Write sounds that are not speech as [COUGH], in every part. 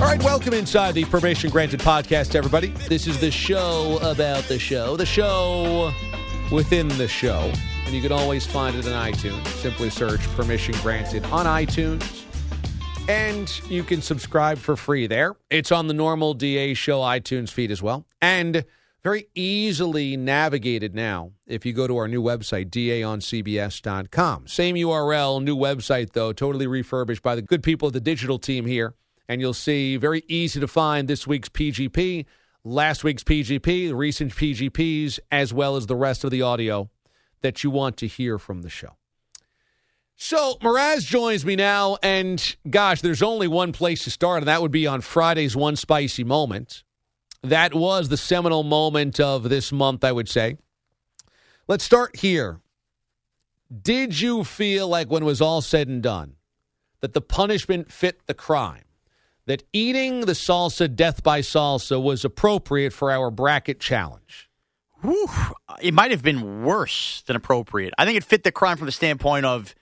All right, welcome inside the Permission Granted podcast, everybody. This is the show about the show, the show within the show. And you can always find it on iTunes. Simply search Permission Granted on iTunes. And you can subscribe for free there. It's on the normal DA Show iTunes feed as well. And very easily navigated now if you go to our new website, daoncbs.com. Same URL, new website, though, totally refurbished by the good people of the digital team here. And you'll see very easy to find this week's PGP, last week's PGP, recent PGPs, as well as the rest of the audio that you want to hear from the show. So Mraz joins me now, and gosh, there's only one place to start, and that would be on Friday's One Spicy Moment. That was the seminal moment of this month, I would say. Let's start here. Did you feel like when it was all said and done that the punishment fit the crime? That eating the salsa death by salsa was appropriate for our bracket challenge? Whew, it might have been worse than appropriate. I think it fit the crime from the standpoint of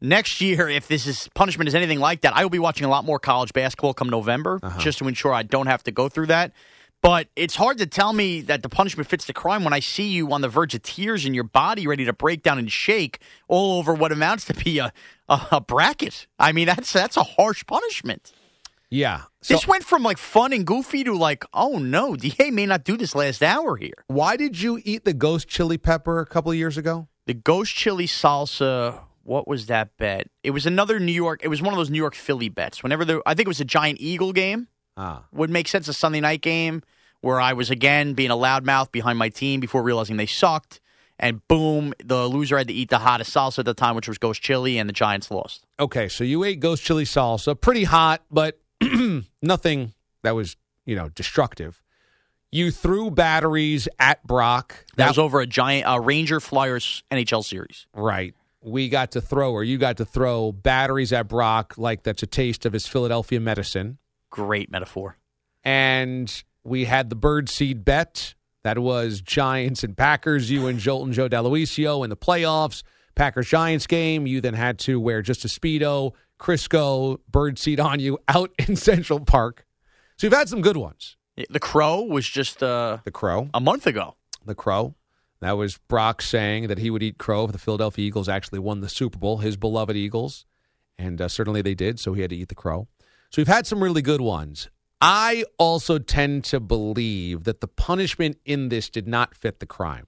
next year, if this is punishment is anything like that, I will be watching a lot more college basketball come November uh-huh. just to ensure I don't have to go through that. But it's hard to tell me that the punishment fits the crime when I see you on the verge of tears and your body ready to break down and shake all over what amounts to be a, a, a bracket. I mean, that's that's a harsh punishment. Yeah. So this went from like fun and goofy to like, oh no, [LAUGHS] DA may not do this last hour here. why did you eat the ghost chili pepper a couple of years ago? The ghost chili salsa. What was that bet? It was another New York. It was one of those New York Philly bets. Whenever the, I think it was a Giant Eagle game. Ah. Would make sense a Sunday night game where I was again being a loudmouth behind my team before realizing they sucked. And boom, the loser had to eat the hottest salsa at the time, which was ghost chili, and the Giants lost. Okay, so you ate ghost chili salsa, pretty hot, but [CLEARS THROAT] nothing that was, you know, destructive. You threw batteries at Brock. That was over a giant uh, Ranger Flyers NHL series. right. We got to throw, or you got to throw batteries at Brock like that's a taste of his Philadelphia medicine. Great metaphor. And we had the bird seed bet. That was Giants and Packers. You and Jolt and Joe D'Aloisio in the playoffs. Packers Giants game. You then had to wear just a Speedo, Crisco, bird seed on you out [LAUGHS] in Central Park. So you've had some good ones. The Crow was just uh, The Crow. a month ago. The Crow. That was Brock saying that he would eat crow if the Philadelphia Eagles actually won the Super Bowl, his beloved Eagles. And uh, certainly they did, so he had to eat the crow. So we've had some really good ones. I also tend to believe that the punishment in this did not fit the crime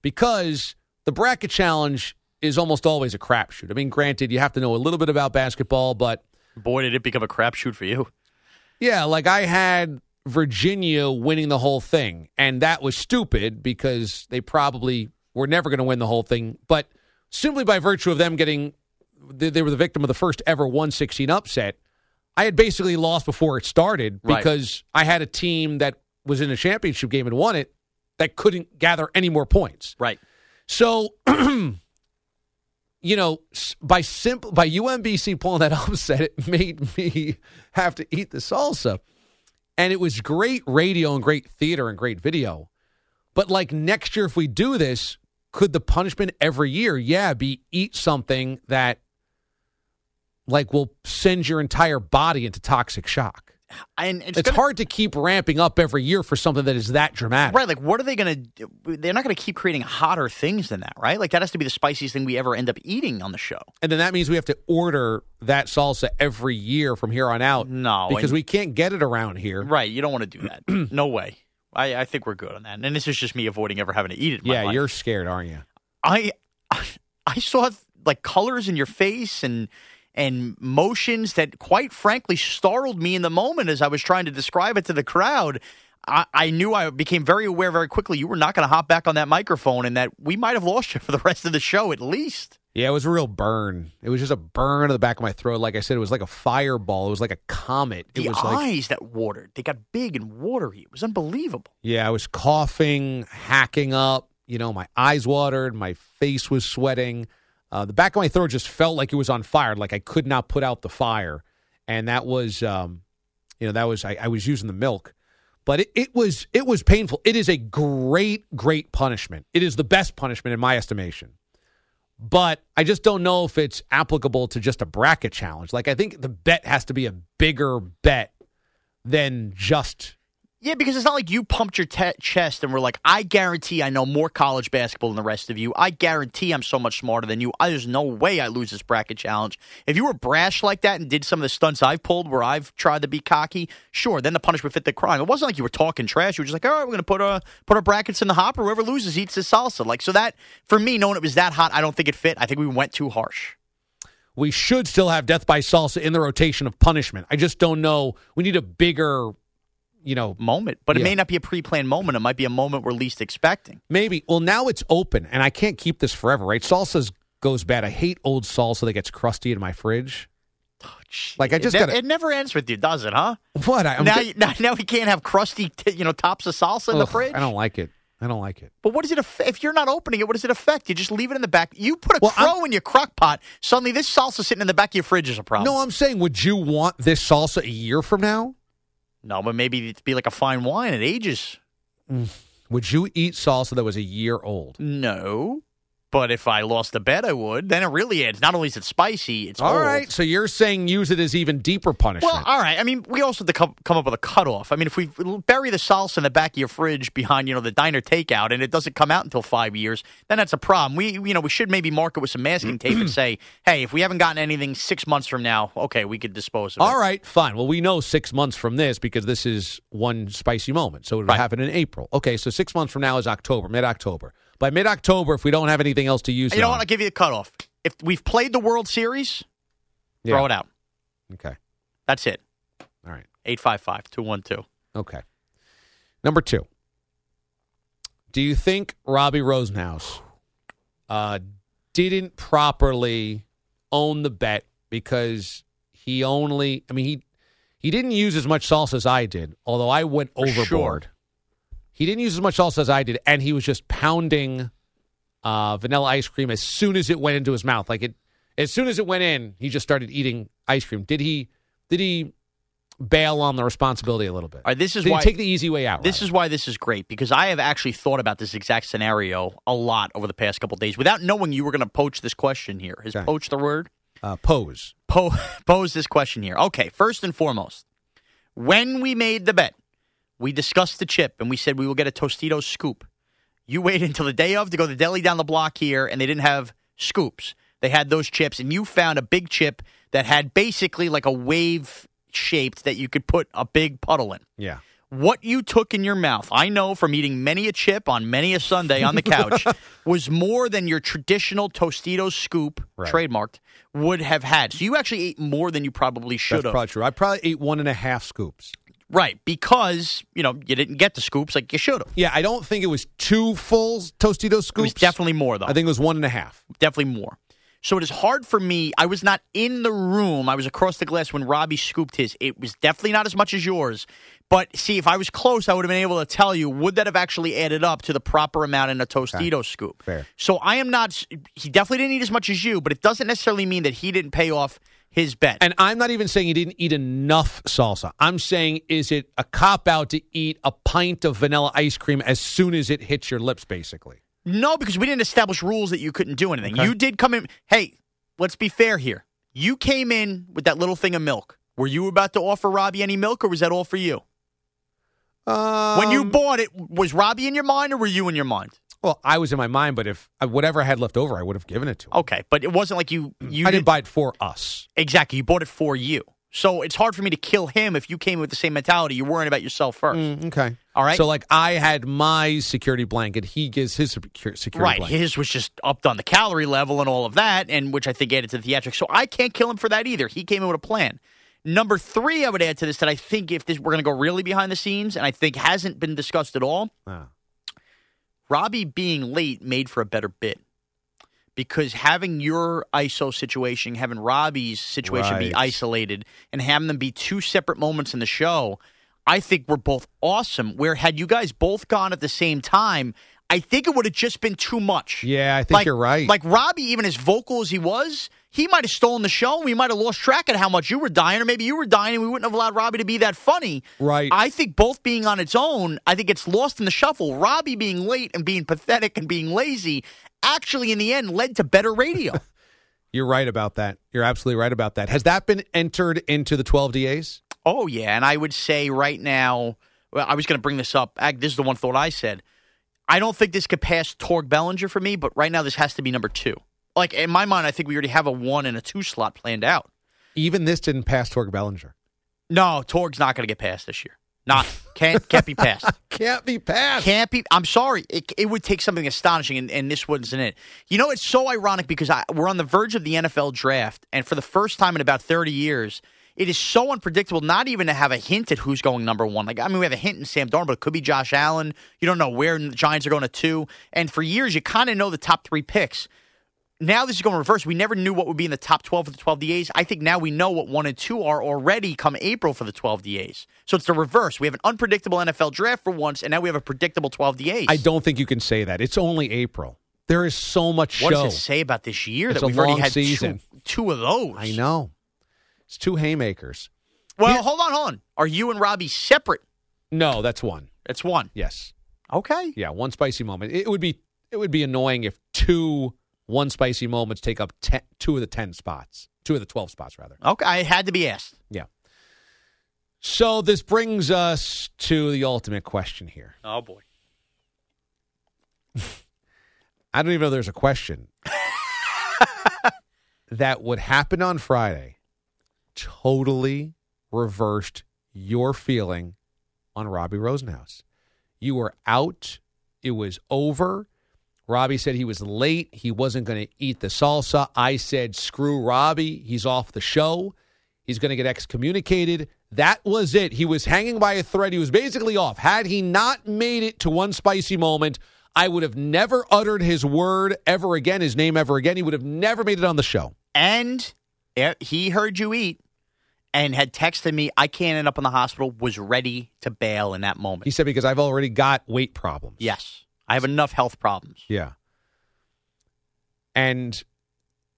because the bracket challenge is almost always a crapshoot. I mean, granted, you have to know a little bit about basketball, but Boy, did it become a crapshoot for you. yeah, like I had Virginia winning the whole thing, and that was stupid because they probably were never going to win the whole thing. But simply by virtue of them getting, they, they were the victim of the first ever 116 upset. I had basically lost before it started Right. because I had a team that was in a championship game and won it that couldn't gather any more points. Right. So, [CLEARS THROAT] you know, by simple by UMBC pulling that [LAUGHS] upset, it made me have to eat the salsa, and it was great radio and great theater and great video. But like next year, if we do this, could the punishment every year, yeah, be eat something that like will send your entire body into toxic shock? And it's, It's gonna- hard to keep ramping up every year for something that is that dramatic. Right, like what are they going to? They're not going to keep creating hotter things than that, right? Like that has to be the spiciest thing we ever end up eating on the show. And then that means we have to order that salsa every year from here on out. No, because and- we can't get it around here. Right, you don't want to do [CLEARS THROAT] that. no way. I, I think we're good on that. And this is just me avoiding ever having to eat it. Yeah, life. you're scared, aren't you? I I saw like colors in your face and and motions that quite frankly startled me in the moment as I was trying to describe it to the crowd. I, I knew I became very aware very quickly you were not going to hop back on that microphone and that we might have lost you for the rest of the show at least. Yeah, it was a real burn. It was just a burn to the back of my throat. Like I said, it was like a fireball. It was like a comet. It The was like eyes that watered, they got big and watery. It was unbelievable. Yeah, I was coughing, hacking up. You know, my eyes watered, my face was sweating. Uh, the back of my throat just felt like it was on fire, like I could not put out the fire. And that was, um, you know, that was I, I was using the milk, but it, it was it was painful. It is a great, great punishment. It is the best punishment in my estimation. But I just don't know if it's applicable to just a bracket challenge. Like I think the bet has to be a bigger bet than just Yeah, because it's not like you pumped your te- chest and were like, I guarantee I know more college basketball than the rest of you. I guarantee I'm so much smarter than you. I, there's no way I lose this bracket challenge. If you were brash like that and did some of the stunts I've pulled where I've tried to be cocky, sure, then the punishment fit the crime. It wasn't like you were talking trash. You were just like, all right, we're going to put, uh, put our brackets in the hopper. Whoever loses eats the salsa. Like, so that, for me, knowing it was that hot, I don't think it fit. I think we went too harsh. we should still have death by salsa in the rotation of punishment. I just don't know. We need a bigger, you know, Moment. But it Yeah. may not be a pre planned moment. It might be a moment we're least expecting. maybe. Well, now it's open, and I can't keep this forever, right? Salsa goes bad. I hate old salsa that gets crusty in my fridge. Oh, like, I just it, gotta- it never ends with you, does it, huh? What? I, now, get- now, now we can't have crusty, t- you know, tops of salsa in the fridge. I don't like it. I don't like it. But what does it affect? If you're not opening it, what does it affect? You just leave it in the back. You put a Well, I'm- crow in your crock pot. Suddenly, this salsa sitting in the back of your fridge is a problem. No, I'm saying, would you want this salsa a year from now? No, but maybe it'd be like a fine wine. It ages. Would you eat salsa that was a year old? No, but if I lost a bet, I would. Then it really adds. Not only is it spicy, it's All old. right, so you're saying use it as even deeper punishment. Well, all right. I mean, we also have to come, come up with a cutoff. I mean, if we bury the salsa in the back of your fridge behind, you know, the diner takeout, and it doesn't come out until five years, then that's a problem. We, you know, we should maybe mark it with some masking tape and [CLEARS THROAT] say, hey, if we haven't gotten anything six months from now, okay, we could dispose of it. All right, fine. Well, we know six months from this because this is one spicy moment. So it would Right. happen in April. Okay, so six months from now is October, mid October. By mid October, if we don't have anything else to use, You on- what? I'll give you a cutoff. If we've played the World Series, Yeah. throw it out. Okay. That's it. All right. 855 212. Okay. Number two. Do you think Robbie Rosenhaus uh, didn't properly own the bet because he only? I mean, he he didn't use as much salsa as I did, although I went For sure. He didn't use as much salsa as I did, and he was just pounding uh, vanilla ice cream as soon as it went into his mouth. Like it, as soon as it went in, he just started eating ice cream. Did he? Did he bail on the responsibility a little bit? All right, this is Did why take the easy way out? This is why this is great because I have actually thought about this exact scenario a lot over the past couple days without knowing you were going to poach this question here. Is Okay. poach the word? uh, pose. Po- [LAUGHS] pose this question here. Okay, first and foremost, when we made the bet, we discussed the chip and we said we will get a Tostitos scoop. You waited until the day of to go to the deli down the block here, and they didn't have scoops. They had those chips, and you found a big chip that had basically like a wave shaped that you could put a big puddle in. Yeah. What you took in your mouth, I know from eating many a chip on many a Sunday on the couch, [LAUGHS] was more than your traditional Tostitos scoop, Right. trademarked, would have had. So you actually ate more than you probably should That's have. probably true. I probably ate one and a half scoops. Right, because, you know, you didn't get the scoops like you should have. Yeah, I don't think it was two full Tostitos It was scoops. definitely more, though. I think it was one and a half. definitely more. So it is hard for me. I was not in the room. I was across the glass when Robbie scooped his. It was definitely not as much as yours. But see, if I was close, I would have been able to tell you would that have actually added up to the proper amount in a Tostito scoop. Fair. So I am not. He definitely didn't eat as much as you, but it doesn't necessarily mean that he didn't pay off his bet. And I'm not even saying he didn't eat enough salsa. I'm saying, is it a cop out to eat a pint of vanilla ice cream as soon as it hits your lips, basically? No, because we didn't establish rules that you couldn't do anything. You did come in. Hey, let's be fair here. You came in with that little thing of milk. Were you about to offer Robbie any milk, or was that all for you? Um, when you bought it, was Robbie in your mind, or were you in your mind? Well, I was in my mind, but if uh, whatever I had left over, I would have given it to him. Okay, but it wasn't like you. you I didn't buy it for us. exactly. You bought it for you, so it's hard for me to kill him if you came with the same mentality. You're worrying about yourself first. Mm, okay. All right. So, like, I had my security blanket. He gives his security Right, blanket. his was just upped on the calorie level and all of that, and which I think added to the theatrics. So I can't kill him for that either. He came in with a plan. Number three, I would add to this that I think if this we're going to go really behind the scenes, and I think hasn't been discussed at all. Ah. Robbie being late made for a better bit because having your ISO situation, having Robbie's situation be isolated, and having them be two separate moments in the show, I think were both awesome. Where had you guys both gone at the same time, I think it would have just been too much. Yeah, I think like, you're right. Like Robbie, even as vocal as he was, he might have stolen the show. and We might have lost track of how much you were dying, or maybe you were dying, and we wouldn't have allowed Robbie to be that funny. Right. I think both being on its own, I think it's lost in the shuffle. Robbie being late and being pathetic and being lazy actually, in the end, led to better radio. [LAUGHS] You're right about that. You're absolutely right about that. Has that been entered into the 12 DAs? Oh yeah, and I would say right now, well, I was going to bring this up. This is the one thought I said. I don't think this could pass Torg Bellinger for me, but right now this has to be number two. Like in my mind, I think we already have a one and a two slot planned out. Even this didn't pass Torg Bellinger. No, Torg's not going to get passed this year. Not can't can't be passed. [LAUGHS] Can't be passed. Can't be. I'm sorry. It, it would take something astonishing, and, and this wasn't it. You know, it's so ironic because I, we're on the verge of the NFL draft, and for the first time in about 30 years, it is so unpredictable. Not even to have a hint at who's going number one. Like I mean, we have a hint in Sam Darnold, but it could be Josh Allen. You don't know where the Giants are going to two. And for years, you kind of know the top three picks. Now this is going reverse. We never knew what would be in the top 12 for the 12 DAs. I think now we know what one and two are already come April for the 12 DAs. So it's the reverse. We have an unpredictable NFL draft for once, and now we have a predictable 12 DAs. I don't think you can say that. It's only April. There is so much What show. does it say about this year It's that we've already had two-. Two, of those? I know. It's two haymakers. Well, Here- hold on, hold on. Are you and Robbie separate? No, that's one. It's one. Yes. Okay. Yeah, one spicy moment. It would be it would be annoying if two one spicy moments take up ten, two of the 10 spots. Two of the 12 spots rather. Okay. I had to be asked. Yeah. So this brings us to the ultimate question here. Oh boy. [LAUGHS] I don't even know there's a question [LAUGHS] that would happen on Friday totally reversed your feeling on Robbie Rosenhaus. You were out, it was over. Robbie said he was late, he wasn't going to eat the salsa. I said, screw Robbie, he's off the show. He's going to get excommunicated. That was it. He was hanging by a thread. He was basically off. Had he not made it to one spicy moment, I would have never uttered his word ever again, his name ever again. He would have never made it on the show. And eh, he heard you eat and had texted me, I can't end up in the hospital, was ready to bail in that moment. He said, because I've already got weight problems. yes. I have enough health problems. Yeah. And,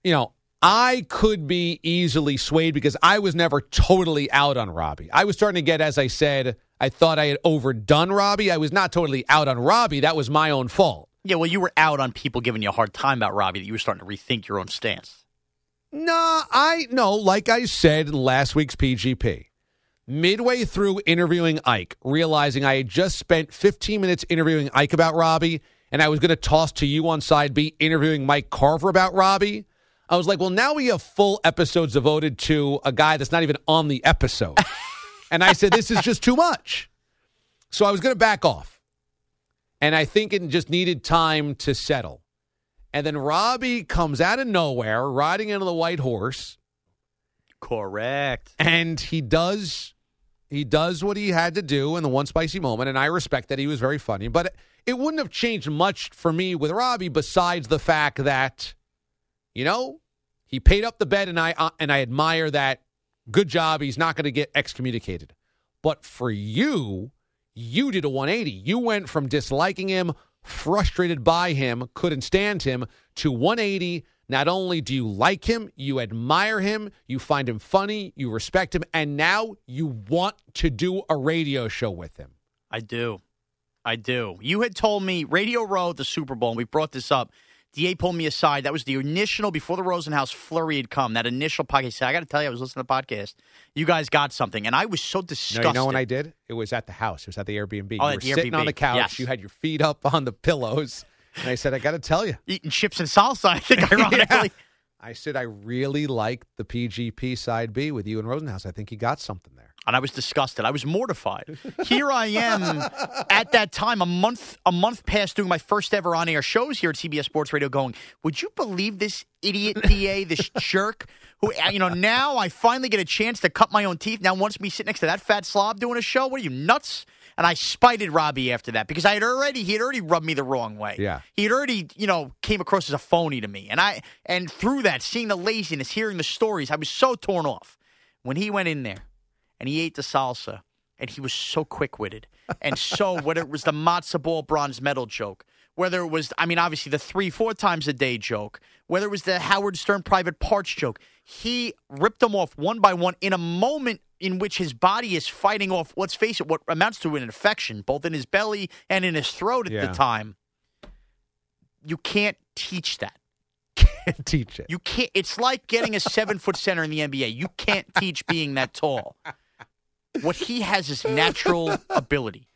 you know, I could be easily swayed because I was never totally out on Robbie. I was starting to get, as I said, I thought I had overdone Robbie. I was not totally out on Robbie. That was my own fault. Yeah, well, you were out on people giving you a hard time about Robbie that you were starting to rethink your own stance. Nah, I no, like I said in last week's PGP. Midway through interviewing Ike, realizing I had just spent 15 minutes interviewing Ike about Robbie, and I was going to toss to you on side B interviewing Mike Carver about Robbie. I was like, well, now we have full episodes devoted to a guy that's not even on the episode. [LAUGHS] and I said, this is just too much. So I was going to back off. And I think it just needed time to settle. And then Robbie comes out of nowhere, riding into the white horse, Correct. and he does he does what he had to do in the one spicy moment, and I respect that he was very funny. But it wouldn't have changed much for me with Robbie, besides the fact that, you know, he paid up the bet, and I uh, and I admire that. Good job. He's not going to get excommunicated. But for you, you did a 180. You went from disliking him, frustrated by him, couldn't stand him, to 180. Not only do you like him, you admire him, you find him funny, you respect him, and now you want to do a radio show with him. I do. I do. You had told me Radio Row at the Super Bowl, and we brought this up. Da pulled me aside. That was the initial before the Rosenhaus flurry had come. That initial podcast. He said, I got to tell you, I was listening to the podcast. You guys got something, and I was so No, disgusted. you know when I did? It was at the house. It was at the Airbnb. Oh, you were sitting on the couch. Yes. You had your feet up on the pillows. And I said, I got to tell you. eating chips and salsa. I think, [LAUGHS] ironically. I said, I really liked the PGP side B with you and Rosenhaus. I think he got something there. and I was disgusted. I was mortified. Here I am at that time, a month a month past doing my first ever on air shows here at CBS Sports Radio. Going, would you believe this idiot DA, this [LAUGHS] jerk? Who uh, you know now I finally get a chance to cut my own teeth. Now wants me sit next to that fat slob doing a show. What are you nuts? And I spited Robbie after that because I had already he had already rubbed me the wrong way. Yeah. he had already you know came across as a phony to me, and I and through that, seeing the laziness, hearing the stories, I was so torn off. When he went in there and he ate the salsa, and he was so quick witted, and so [LAUGHS] whether it was the matzo ball bronze medal joke, whether it was I mean obviously the three four times a day joke, whether it was the Howard Stern private parts joke, he ripped them off one by one in a moment in which his body is fighting off. Let's face it, what amounts to an infection, both in his belly and in his throat at Yeah. the time. You can't teach that. Can't teach it. You can't. It's like getting a seven foot center in the NBA. You can't teach being that tall. What he has is natural ability.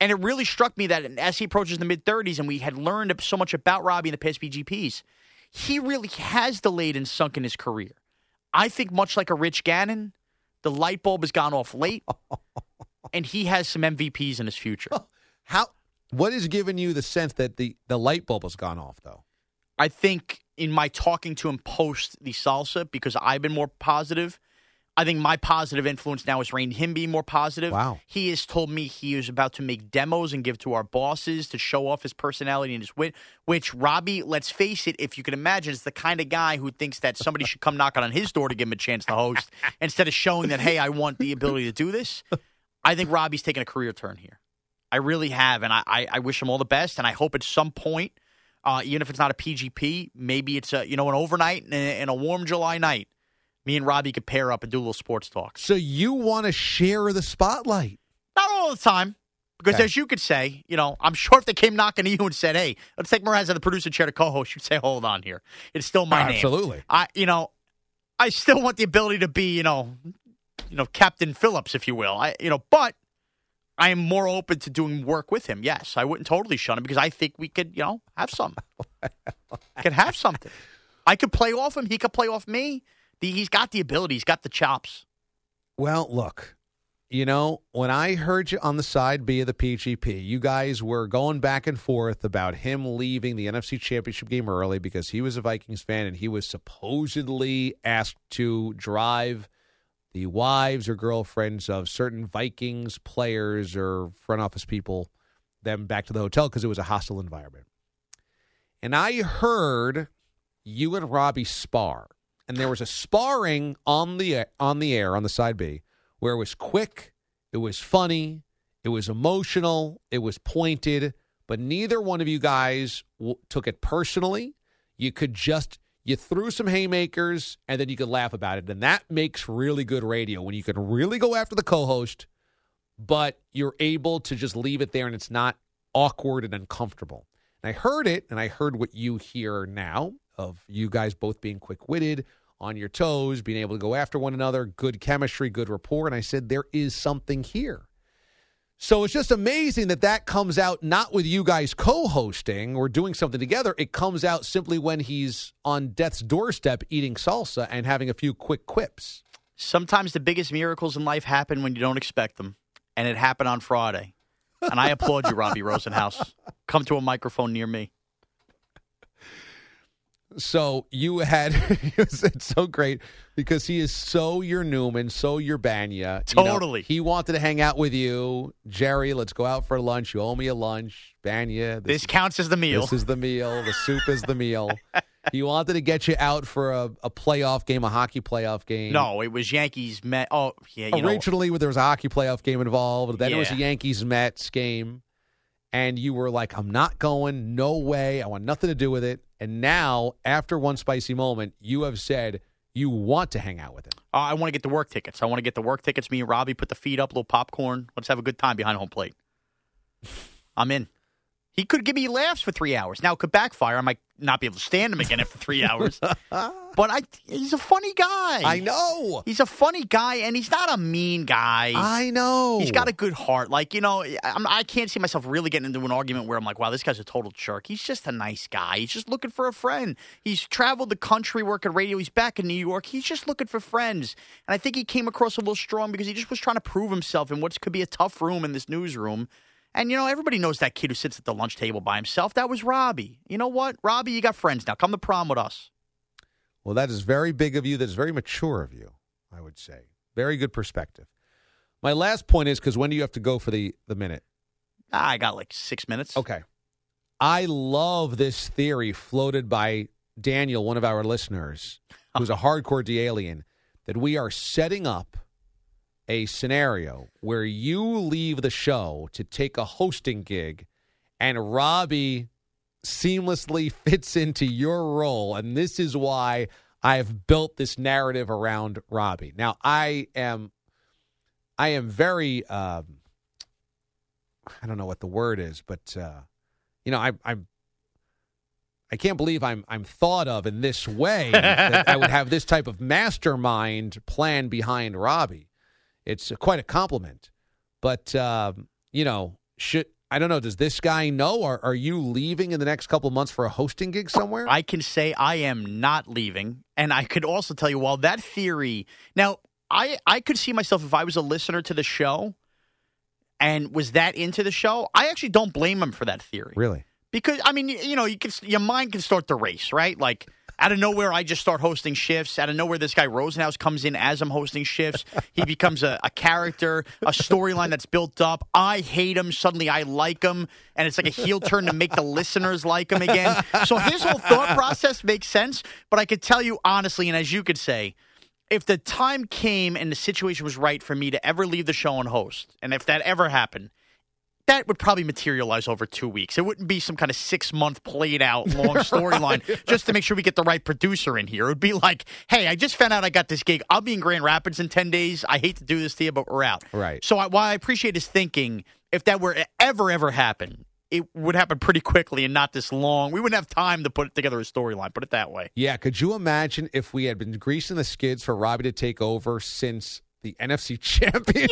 And it really struck me that as he approaches the mid 30s, and we had learned so much about Robbie in the past PGPs, he really has delayed and sunk in his career. I think, much like a Rich Gannon, the light bulb has gone off late, and he has some MVPs in his future. [LAUGHS] How? What has given you the sense that the, the light bulb has gone off, though? I think in my talking to him post the salsa, because I've been more positive, I think my positive influence now has reigned him being more positive. Wow. He has told me he is about to make demos and give to our bosses to show off his personality and his wit, which Robbie, let's face it, if you can imagine, is the kind of guy who thinks that somebody should come knocking on his door to give him a chance to host [LAUGHS] instead of showing that, hey, I want the ability to do this. I think Robbie's taking a career turn here. I really have, and I, I, I wish him all the best, and I hope at some point, uh, even if it's not a PGP, maybe it's a you know an overnight and a warm July night. Me and Robbie could pair up and do a little sports talk. So you want to share the spotlight? Not all the time, because Okay. as you could say, you know, I'm sure if they came knocking to you and said, "Hey, let's take Mraz out of the producer chair to co-host," you'd say, "Hold on here, it's still my name." Absolutely. I, you know, I still want the ability to be, you know, you know, Captain Phillips, if you will. I, you know, but I am more open to doing work with him. Yes, I wouldn't totally shun him because I think we could, you know, have some. [LAUGHS] could have something. I could play off him. He could play off me. He's got the ability. He's got the chops. Well, look, you know, when I heard you on the side B of the PGP, you guys were going back and forth about him leaving the NFC Championship game early because he was a Vikings fan and he was supposedly asked to drive the wives or girlfriends of certain Vikings players or front office people them back to the hotel because it was a hostile environment. And I heard you and Robbie spar, and there was a sparring on the on the air on the side B where it was quick, it was funny, it was emotional, it was pointed, but neither one of you guys w- took it personally. You could just you threw some haymakers and then you could laugh about it, and that makes really good radio when you can really go after the co-host, but you're able to just leave it there and it's not awkward and uncomfortable. And I heard it, and I heard what you hear now of you guys both being quick witted, on your toes, being able to go after one another, good chemistry, good rapport. And I said, there is something here. So it's just amazing that that comes out not with you guys co hosting or doing something together. It comes out simply when he's on death's doorstep eating salsa and having a few quick quips. Sometimes the biggest miracles in life happen when you don't expect them, and it happened on Friday. And I applaud you, Robbie Rosenhaus. Come to a microphone near me. So you had [LAUGHS] it's so great because he is so your Newman, so your Bania. You know, Totally. he wanted to hang out with you, Jerry. Let's go out for lunch. You owe me a lunch, Bania. This counts as the meal. This is the meal. The soup is the meal. [LAUGHS] He wanted to get you out for a, a playoff game, a hockey playoff game. No, it was Yankees Met. Oh, yeah, you know. There was a hockey playoff game involved. Then it was a Yankees Mets game. And you were like, I'm not going. No way. I want nothing to do with it. And now, after one spicy moment, you have said you want to hang out with him. Uh, I want to get the work tickets. I want to get the work tickets. Me and Robbie put the feet up, a little popcorn. Let's have a good time behind home plate. I'm in. He could give me laughs for three hours. Now it could backfire. I might not be able to stand him again after three [LAUGHS] hours. but I, he's a funny guy. I know. He's a funny guy, and he's not a mean guy. I know. He's got a good heart. Like, you know, I'm, I can't see myself really getting into an argument where I'm like, wow, this guy's a total jerk. He's just a nice guy. He's just looking for a friend. He's traveled the country working radio. He's back in New York. He's just looking for friends. And I think he came across a little strong because he just was trying to prove himself in what could be a tough room in this newsroom. And, you know, everybody knows that kid who sits at the lunch table by himself. That was Robbie. You know what? Robbie, you got friends now. Come to prom with us. Well, that is very big of you. That is very mature of you, I would say. Very good perspective. My last point is because when do you have to go for the, the minute? Ah, I got like six minutes. Okay. I love this theory floated by Daniel, one of our listeners, who's a hardcore D alien, that we are setting up a scenario where you leave the show to take a hosting gig and Robbie seamlessly [LAUGHS] fits into your role. And this is why I've built this narrative around Robbie. Now, I am. I am very um, I don't know what the word is, but uh, you know, I, I'm I can't believe I'm I'm thought of in this way. that I would [LAUGHS] have this type of mastermind plan behind Robbie. It's quite a compliment. But um, you know, should I don't know. Does this guy know? Are are you leaving in the next couple of months for a hosting gig somewhere? I can say I am not leaving, and I could also tell you while that theory now. I, I could see myself if I was a listener to the show and was that into the show. I actually don't blame him for that theory. really? Because I mean, you know, you can your mind can start to race, right? Like out of nowhere, I just start hosting shifts. Out of nowhere, this guy Rosenhaus comes in as I'm hosting shifts. He [LAUGHS] becomes a, a character, a storyline that's built up. I hate him. Suddenly, I like him, and it's like a heel turn to make the listeners like him again. So his whole thought process makes sense. But I could tell you honestly, and as you could say. If the time came and the situation was right for me to ever leave the show and host, and if that ever happened, that would probably materialize over two weeks. It wouldn't be some kind of six month played out [LAUGHS] long storyline just to make sure we get the right producer in here. It would be like, hey, I just found out I got this gig. I'll be in Grand Rapids in 10 days. I hate to do this to you, but we're out. Right. So I, while I appreciate his thinking, if that were ever, ever happen, it would happen pretty quickly and not this long. We wouldn't have time to put together a storyline, put it that way. Yeah. Could you imagine if we had been greasing the skids for Robbie to take over since the NFC [LAUGHS] Championship?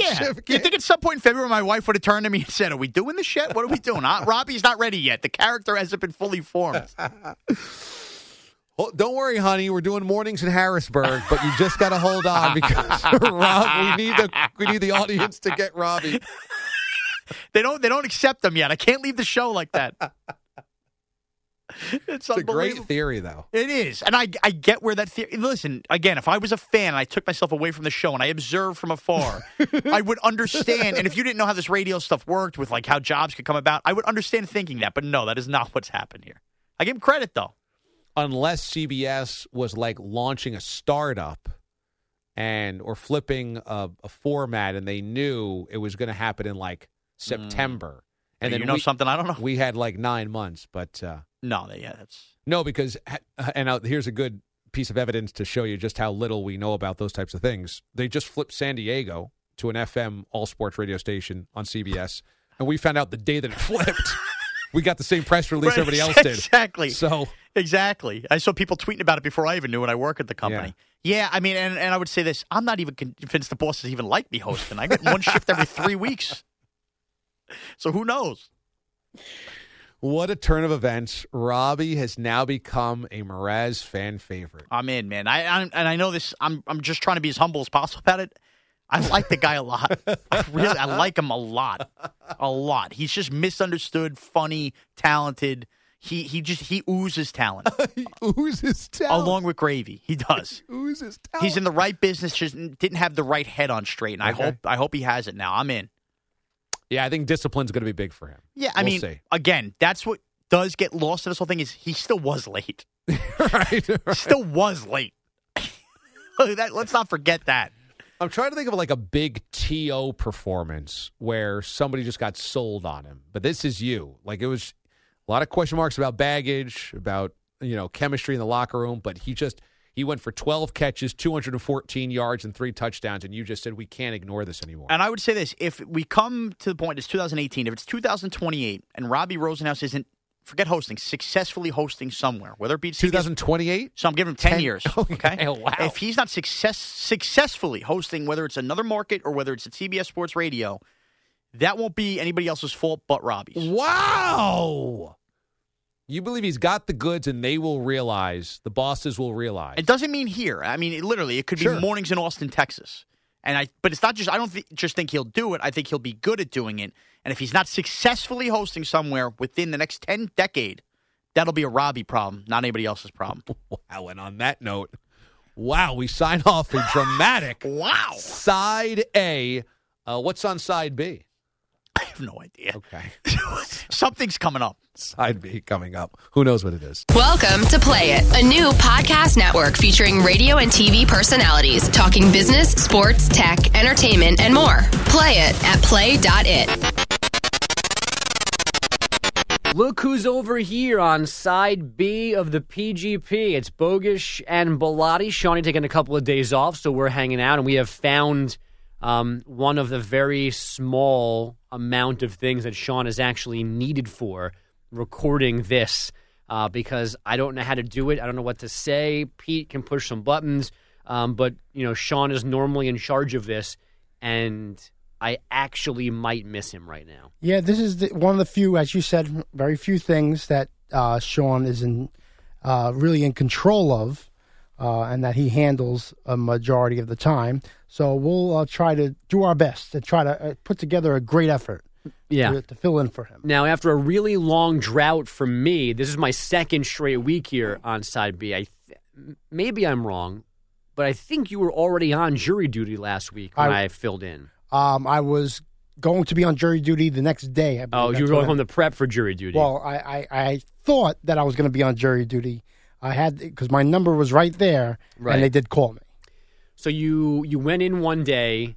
Yeah. You think at some point in February my wife would have turned to me and said, Are we doing this yet? What are we doing? Uh, Robbie's not ready yet. The character hasn't been fully formed. [LAUGHS] Well, don't worry, honey. We're doing mornings in Harrisburg, but you just got to hold on [LAUGHS] because Rob, we need the we need the audience to get Robbie. They don't they don't accept them yet. I can't leave the show like that. [LAUGHS] It's, It's a great theory, though. It is, and I I get where that theory. Listen, again, if I was a fan and I took myself away from the show and I observed from afar, [LAUGHS] I would understand. And if you didn't know how this radio stuff worked with like how jobs could come about, I would understand thinking that. But no, that is not what's happened here. I give him credit though. Unless CBS was like launching a startup and or flipping a, a format, and they knew it was going to happen in like September, and then you know we, something I don't know. we had like nine months, but. uh No, yeah, that's No, because and uh, here's a good piece of evidence to show you just how little we know about those types of things. They just flipped San Diego to an FM all sports radio station on CBS, and we found out the day that it [LAUGHS] flipped. we got the same press release Right, everybody else did. Exactly. So Exactly. I saw people tweeting about it before I even knew when I work at the company. yeah, Yeah, I mean, and, and I would say this: I'm not even convinced the bosses even like me hosting. I get one shift every three weeks, so who knows? What a turn of events! Robbie has now become a Mraz fan favorite. I'm in, man. I, I and I know this. I'm I'm just trying to be as humble as possible about it. I like the guy a lot. I really, I like him a lot, a lot. He's just misunderstood, funny, talented. He he just he oozes talent [LAUGHS] he oozes talent. along with gravy. He does. [LAUGHS] oozes talent. He's in the right business, just didn't have the right head on straight, and I hope I hope he has it now. I'm in. Yeah, I think discipline's going to be big for him. Yeah, I We'll mean, see. again, that's what does get lost in this whole thing is he still was late. [LAUGHS] [LAUGHS] right. Still was late. [LAUGHS] that, let's not forget that. I'm trying to think of like a big TO performance where somebody just got sold on him. But this is you. Like it was a lot of question marks about baggage, about, you know, chemistry in the locker room, but he just He went for 12 catches, 214 yards, and three touchdowns, and you just said we can't ignore this anymore. And I would say this: if we come to the point, it's 2018. If it's 2028, and Robbie Rosenhaus isn't forget hosting, successfully hosting somewhere, whether it be 2028? So I'm giving him 10, 10 years. [LAUGHS] Okay, Okay. [LAUGHS] Oh, wow. If he's not success successfully hosting, whether it's another market or whether it's at CBS Sports Radio, that won't be anybody else's fault but Robbie's. Wow. You believe he's got the goods and they will realize, the bosses will realize. It doesn't mean here. I mean, it, literally, it could Sure. be mornings in Austin, Texas. And I, but it's not just. I don't th- just think he'll do it. I think he'll be good at doing it. And if he's not successfully hosting somewhere within the next ten decade, that'll be a Robbie problem, not anybody else's problem. [LAUGHS] Wow. And on that note, wow, we sign off a dramatic [LAUGHS] wow, side A. Uh, what's on side B? I have no idea. Okay. [LAUGHS] Something's coming up. Side B coming up. Who knows what it is? Welcome to Play It, a new podcast network featuring radio and TV personalities talking business, sports, tech, entertainment, and more. Play it at play.it. Look who's over here on side B of the PGP. It's Bogish and Bellotti. Shawnee taking a couple of days off, so we're hanging out, and we have found um, one of the very small amount of things that Sean is actually needed for recording this uh, because I don't know how to do it. I don't know what to say. Pete can push some buttons, um, but you know Sean is normally in charge of this, and I actually might miss him right now. Yeah, this is the, one of the few, as you said, very few things that uh, Sean is in uh, really in control of, uh, and that he handles a majority of the time. So we'll uh, try to do our best to try to uh, put together a great effort Yeah. to, to fill in for him. Now, after a really long drought for me, this is my second straight week here on side B. I th- maybe I'm wrong, but I think you were already on jury duty last week when I, I- filled in. Um, I was going to be on jury duty the next day. Oh, you were going home to prep for jury duty. Well, I, I, I thought that I was going to be on jury duty. I had because my number was right there, Right. and they did call me. so you you went in one day,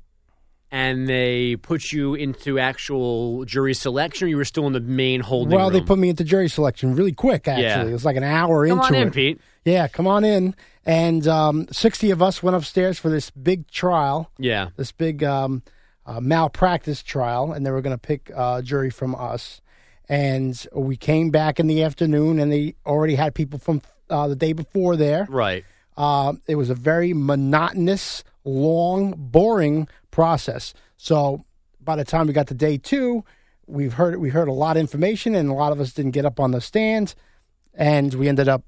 and they put you into actual jury selection. or You were still in the main holding Well, they put me into jury selection really quick. Actually, Yeah. it was like an hour Come into on in, it. Pete. Yeah, come on in. And um, sixty of us went upstairs for this big trial, Yeah. this big um, uh, malpractice trial, and they were going to pick a jury from us. And we came back in the afternoon, and they already had people from uh, the day before there. Right. Uh, it was a very monotonous, long, boring process. So by the time we got to day two, we've heard we heard a lot of information, and a lot of us didn't get up on the stand, and we ended up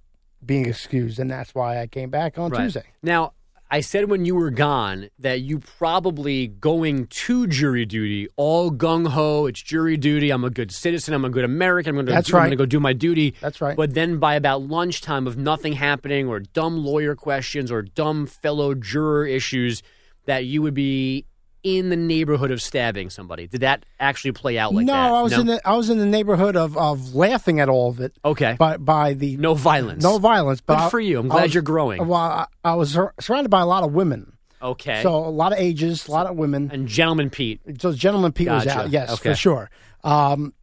being excused, and that's why I came back on Right. Tuesday. Now, I said when you were gone that you probably going to jury duty, all gung ho. It's jury duty. I'm a good citizen. I'm a good American. I'm going to. That's I'm right. going to go do my duty. That's right. But then by about lunchtime of nothing happening, or dumb lawyer questions, or dumb fellow juror issues, that you would be in the neighborhood of stabbing somebody. Did that actually play out like that? no, that? I was in the I was in the neighborhood of, of laughing at all of it. Okay. By by the no violence. no violence. But Good for you. I'm glad was- you're growing. Well, I, I was sur- surrounded by a lot of women. Okay. So a lot of ages, a lot of women. and gentleman Pete. So Gentleman Pete was out, yes, Okay. for sure. Um,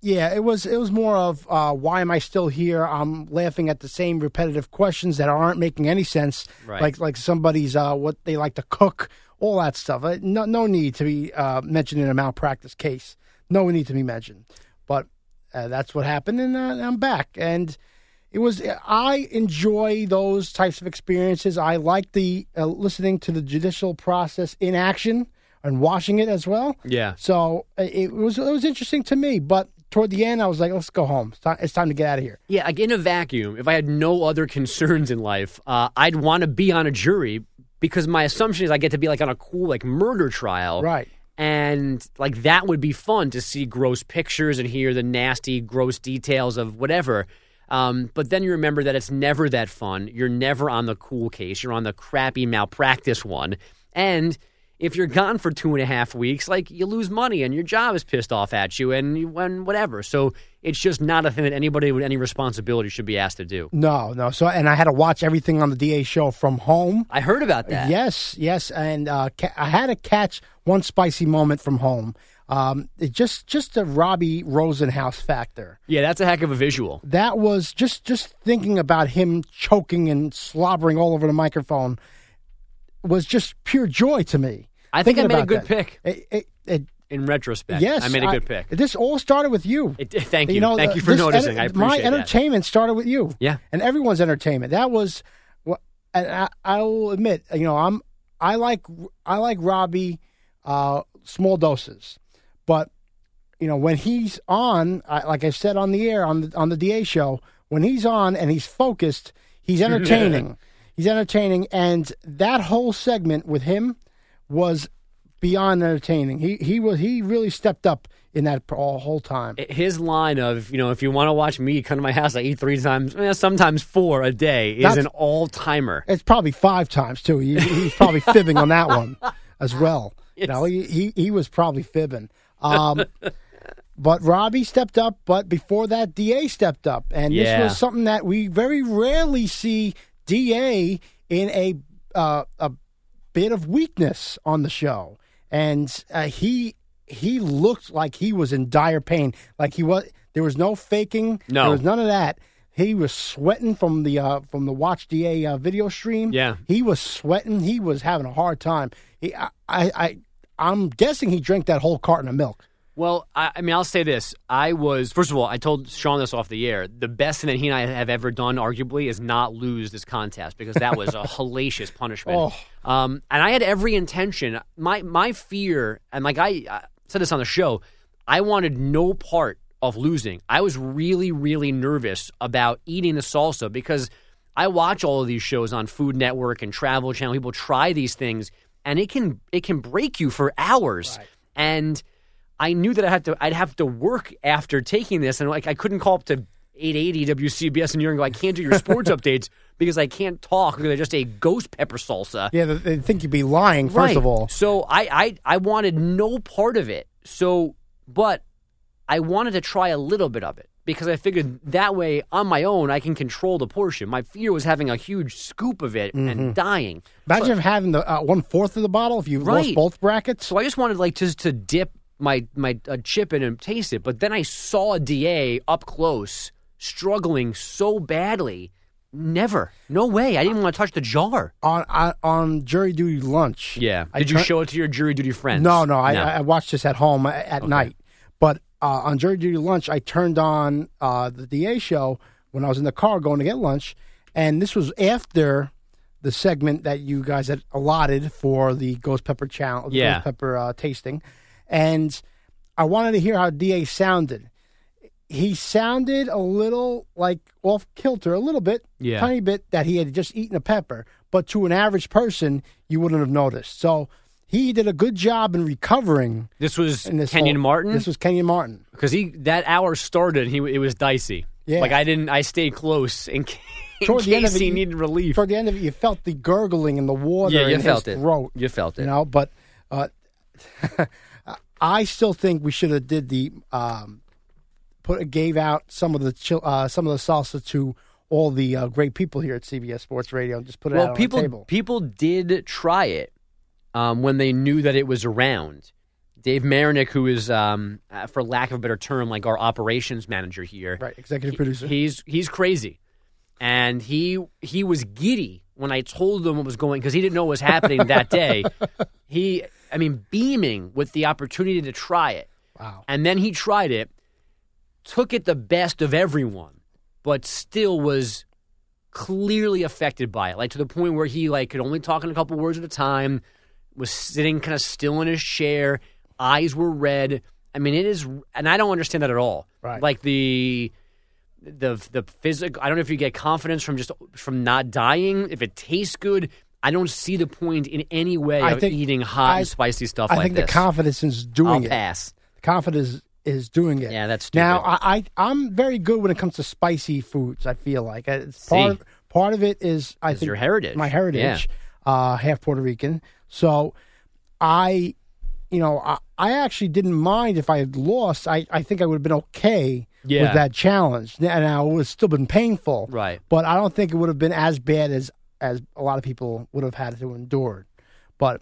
yeah, it was. It was more of uh, why am I still here? I'm laughing at the same repetitive questions that aren't making any sense. Right. Like like somebody's uh, what they like to cook, all that stuff. Uh, No no need to be uh, mentioned in a malpractice case. No need to be mentioned. But uh, that's what happened, and uh, I'm back. And it was. I enjoy those types of experiences. I like the uh, listening to the judicial process in action and watching it as well. Yeah. So uh, it was it was interesting to me, but toward the end, I was like, let's go home. It's time, it's time to get out of here. Yeah, like in a vacuum, if I had no other concerns in life, uh, I'd want to be on a jury because my assumption is I get to be like on a cool like murder trial. Right. And like that would be fun to see gross pictures and hear the nasty, gross details of whatever. Um, but then you remember that it's never that fun. You're never on the cool case. You're on the crappy malpractice one. And if you're gone for two and a half weeks, like you lose money and your job is pissed off at you and you and whatever. So it's just not a thing that anybody with any responsibility should be asked to do. No, no. So, and I had to watch everything on the DA show from home. I heard about that. Yes, yes, and uh, ca- I had to catch one spicy moment from home. Um, it just, just the Robbie Rosenhaus factor. Yeah, that's a heck of a visual. That was just, just thinking about him choking and slobbering all over the microphone was just pure joy to me. I think I made a good that. pick. It, it, it, In retrospect, yes, I made a good pick. This all started with you. It, thank you. thank you for this noticing. I enter- my appreciate that. entertainment started with you. Yeah. and everyone's entertainment. That was, what, and I, I will admit, you know, I'm I like I like Robbie, uh, small doses, but you know when he's on, I, like I said on the air on the on the DA show, when he's on and he's focused, he's [LAUGHS] entertaining. he's entertaining, and that whole segment with him was beyond entertaining. He he was he really stepped up in that all, whole time. His line of, you know, if you want to watch me come to my house, I eat three times, eh, sometimes four a day, is That's- an all timer. It's probably five times too. He, he's probably fibbing on that one [LAUGHS] as well. You know, he, he he was probably fibbing. Um, [LAUGHS] but Robbie stepped up. But before that, Da stepped up, and Yeah. this was something that we very rarely see Da in a uh, a bit of weakness on the show, and uh, he he looked like he was in dire pain. Like he was. There was no faking. No. there was none of that. He was sweating from the uh, from the Watch Da uh, video stream. Yeah. he was sweating. He was having a hard time. He, I, I, I, I'm guessing he drank that whole carton of milk. Well, I, I mean, I'll say this. I was, first of all, I told Sean this off the air. The best thing that he and I have ever done, arguably, is not lose this contest because that was a [LAUGHS] hellacious punishment. Oh. Um, and I had every intention. My my fear, and like I, I said this on the show, I wanted no part of losing. I was really, really nervous about eating the salsa because I watch all of these shows on Food Network and Travel Channel. People try these things, and it can it can break you for hours. And I knew that I had to I'd have to work after taking this, and like I couldn't call up to 880 WCBS in New York and go, I can't do your sports [LAUGHS] updates because I can't talk because I just ate ghost pepper salsa. Yeah, they, think you'd be lying. First Right. of all, So I, I I wanted no part of it. So but I wanted to try a little bit of it because I figured that way on my own I can control the portion. My fear was having a huge scoop of it and dying. imagine having the uh, one fourth of the bottle if you lost both brackets. So I just wanted like just to dip my my uh, chip in and taste it, but then I saw Da up close struggling so badly. Never, no way. I didn't want to touch the jar. on on, on jury duty lunch. Yeah. I Did you turn- show it to your jury duty friends? No, no, I, I watched this at home a- at night. But uh, on jury duty lunch, I turned on uh, the DA show when I was in the car going to get lunch, and this was after the segment that you guys had allotted for the ghost pepper challenge, the Yeah. ghost pepper uh, tasting, and I wanted to hear how DA sounded. He sounded a little like off kilter, a little bit, Yeah. tiny bit that he had just eaten a pepper, but to an average person, you wouldn't have noticed. So he did a good job in recovering. This was this Kenyon whole- Martin. This was Kenyon Martin. because he that hour started. He it was dicey. Yeah. Like I didn't. I stayed close in, ca- in Toward the end case of it, he you- needed relief. Toward the end of it, you felt the gurgling in the water Yeah, you felt it. throat. You felt it. You know, but uh, [LAUGHS] I still think we should have did the um, put gave out some of the chil- uh, some of the salsa to all the uh, great people here at CBS Sports Radio and just put it out well, on people the table. people did try it um, when they knew that it was around. Dave Marinick, who is, um, uh, for lack of a better term, like our operations manager here, Right, executive producer. He's he's crazy, and he he was giddy when I told him what was going because he didn't know what was happening that day. [LAUGHS] He, I mean, beaming with the opportunity to try it. Wow. And then he tried it, took it the best of everyone, but still was clearly affected by it. Like to the point where he like could only talk in a couple words at a time, was sitting kind of still in his chair, eyes were red. I mean, it is, and I don't understand that at all. Right. Like the the the physical. I don't know if you get confidence from just from not dying. If it tastes good, I don't see the point in any way I of think- eating hot I- and spicy stuff I like think this. the confidence is doing I'll it. pass. The confidence is doing it. Yeah, that's now. stupid. I, I I'm very good when it comes to spicy foods. I feel like it's part See. of, part of it is I think your heritage. my heritage, uh, half Puerto Rican. So I you know, I, I actually didn't mind if I had lost. I, I think I would have been okay Yeah. with that challenge. Now, now, it would have still been painful, Right. But I don't think it would have been as bad as as a lot of people would have had to endure. But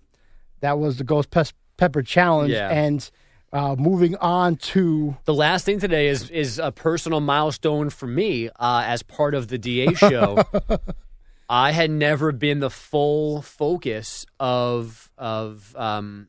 that was the Ghost Pepper Challenge, Yeah. and uh, moving on to The last thing today is is a personal milestone for me uh, as part of the DA show. [LAUGHS] I had never been the full focus of of um,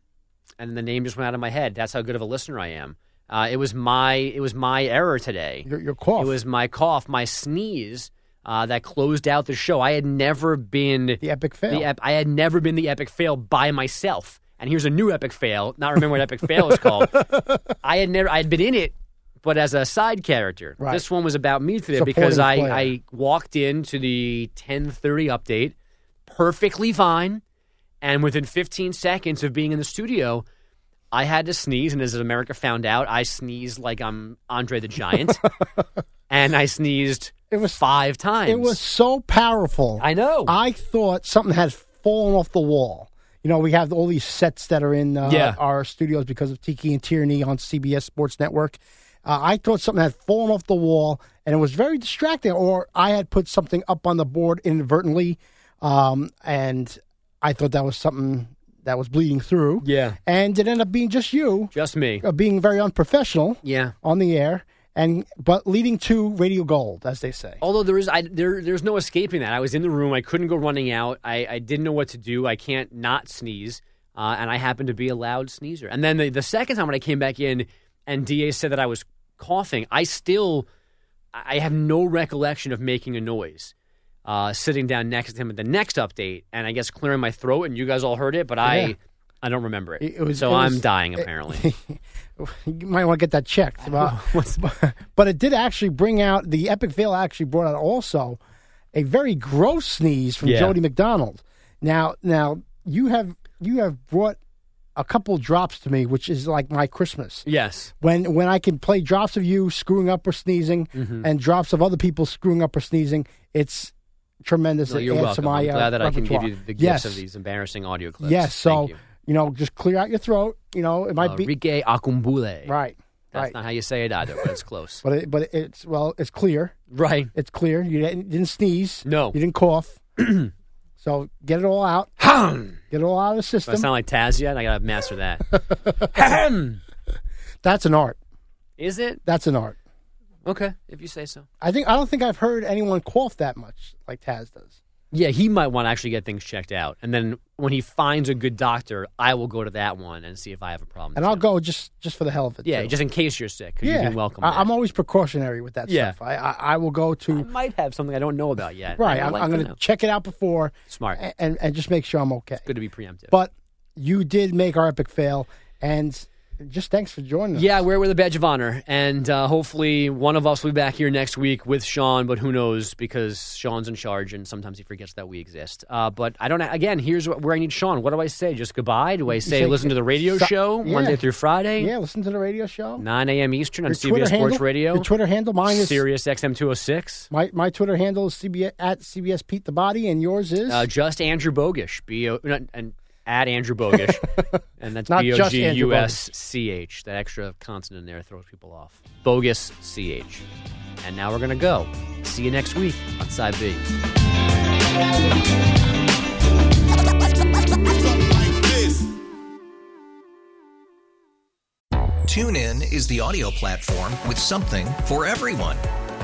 and the name just went out of my head. That's how good of a listener I am. Uh, it was my it was my error today. your, your cough. It was my cough, my sneeze uh, that closed out the show. I had never been the epic fail. the ep- I had never been the epic fail by myself. And here's a new epic fail. Not remember what epic fail is called. [LAUGHS] I had never I had been in it, but as a side character. Right. This one was about me today Supporting because I, player. I walked into the 10:30 update perfectly fine, and within 15 seconds of being in the studio, I had to sneeze, and as America found out, I sneezed like I'm Andre the Giant, [LAUGHS] and I sneezed It was- five times. It was so powerful. I know. I thought something had fallen off the wall. You know, we have all these sets that are in uh, Yeah. our studios because of Tiki and Tierney on CBS Sports Network. Uh, I thought something had fallen off the wall, and it was very distracting. Or I had put something up on the board inadvertently, um, and I thought that was something that was bleeding through. Yeah. and it ended up being just you just me. uh, being very unprofessional Yeah. on the air, and but leading to radio gold, as they say. Although there is, I, there, there's no escaping that. I was in the room. I couldn't go running out. I, I didn't know what to do. I can't not sneeze, uh, and I happened to be a loud sneezer. And then the, the second time when I came back in, and Da said that I was coughing, I still, I have no recollection of making a noise. Uh, sitting down next to him at the next update, and I guess clearing my throat, and you guys all heard it, but Yeah. I, I don't remember it. It- was- so it I'm dying apparently. [LAUGHS] you might want to get that checked. [LAUGHS] But, but it did actually bring out the epic fail. Actually brought out also a very gross sneeze from Yeah. Jody McDonald. Now, now you have you have brought a couple drops to me, which is like my Christmas. yes. When when I can play drops of you screwing up or sneezing, Mm-hmm. and drops of other people screwing up or sneezing, it's tremendous. No, you're welcome. my, I'm uh, glad that I can give you the gifts yes. of these embarrassing audio clips. Yes, so you. know, just clear out your throat. You know, it might be Akumbule. right, That's right. not how you say it either, but it's close. [LAUGHS] But it, but it's well, it's clear. right. It's clear. You didn't, didn't sneeze. No. you didn't cough. [CLEARS THROAT] so get it all out. Get it all out of the Do I system. sound like Taz yet? I gotta master that. [LAUGHS] That's an art. Is it? That's an art. Okay, if you say so. I think I don't think I've heard anyone cough that much like Taz does. Yeah, he might want to actually get things checked out, and then when he finds a good doctor, I will go to that one and see if I have a problem. And too. I'll go just just for the hell of it. Yeah, too. just in case you're sick. yeah. you've welcome. I, I'm always precautionary with that Yeah. stuff. I, I I will go I to might have something I don't know about yet. right. I I'm, like I'm going to check it out before Smart. and and just make sure I'm okay. Good to be preemptive. But you did make our epic fail, and just thanks for joining us. Yeah, we're with a badge of honor, and uh, hopefully one of us will be back here next week with Sean. But who knows? Because Sean's in charge, and sometimes he forgets that we exist. Uh, but I don't. Again, here's what, where I need Sean. What do I say? Just goodbye? Do I say, say- listen to the radio so- show yeah. Monday through Friday, Yeah, listen to the radio show. 9 a.m. Eastern on Twitter CBS Sports Radio, Your Twitter handle, mine is Sirius XM 206. my my Twitter handle is CBS at CBS Pete the Body, and yours is Uh, just Andrew Bogusch, B O and at Andrew Bogusch, [LAUGHS] and that's Not B O just Andrew U S C H. That extra consonant in there throws people off. Bogus C H. And now we're gonna go. See you next week on Side B. TuneIn is the audio platform with something for everyone.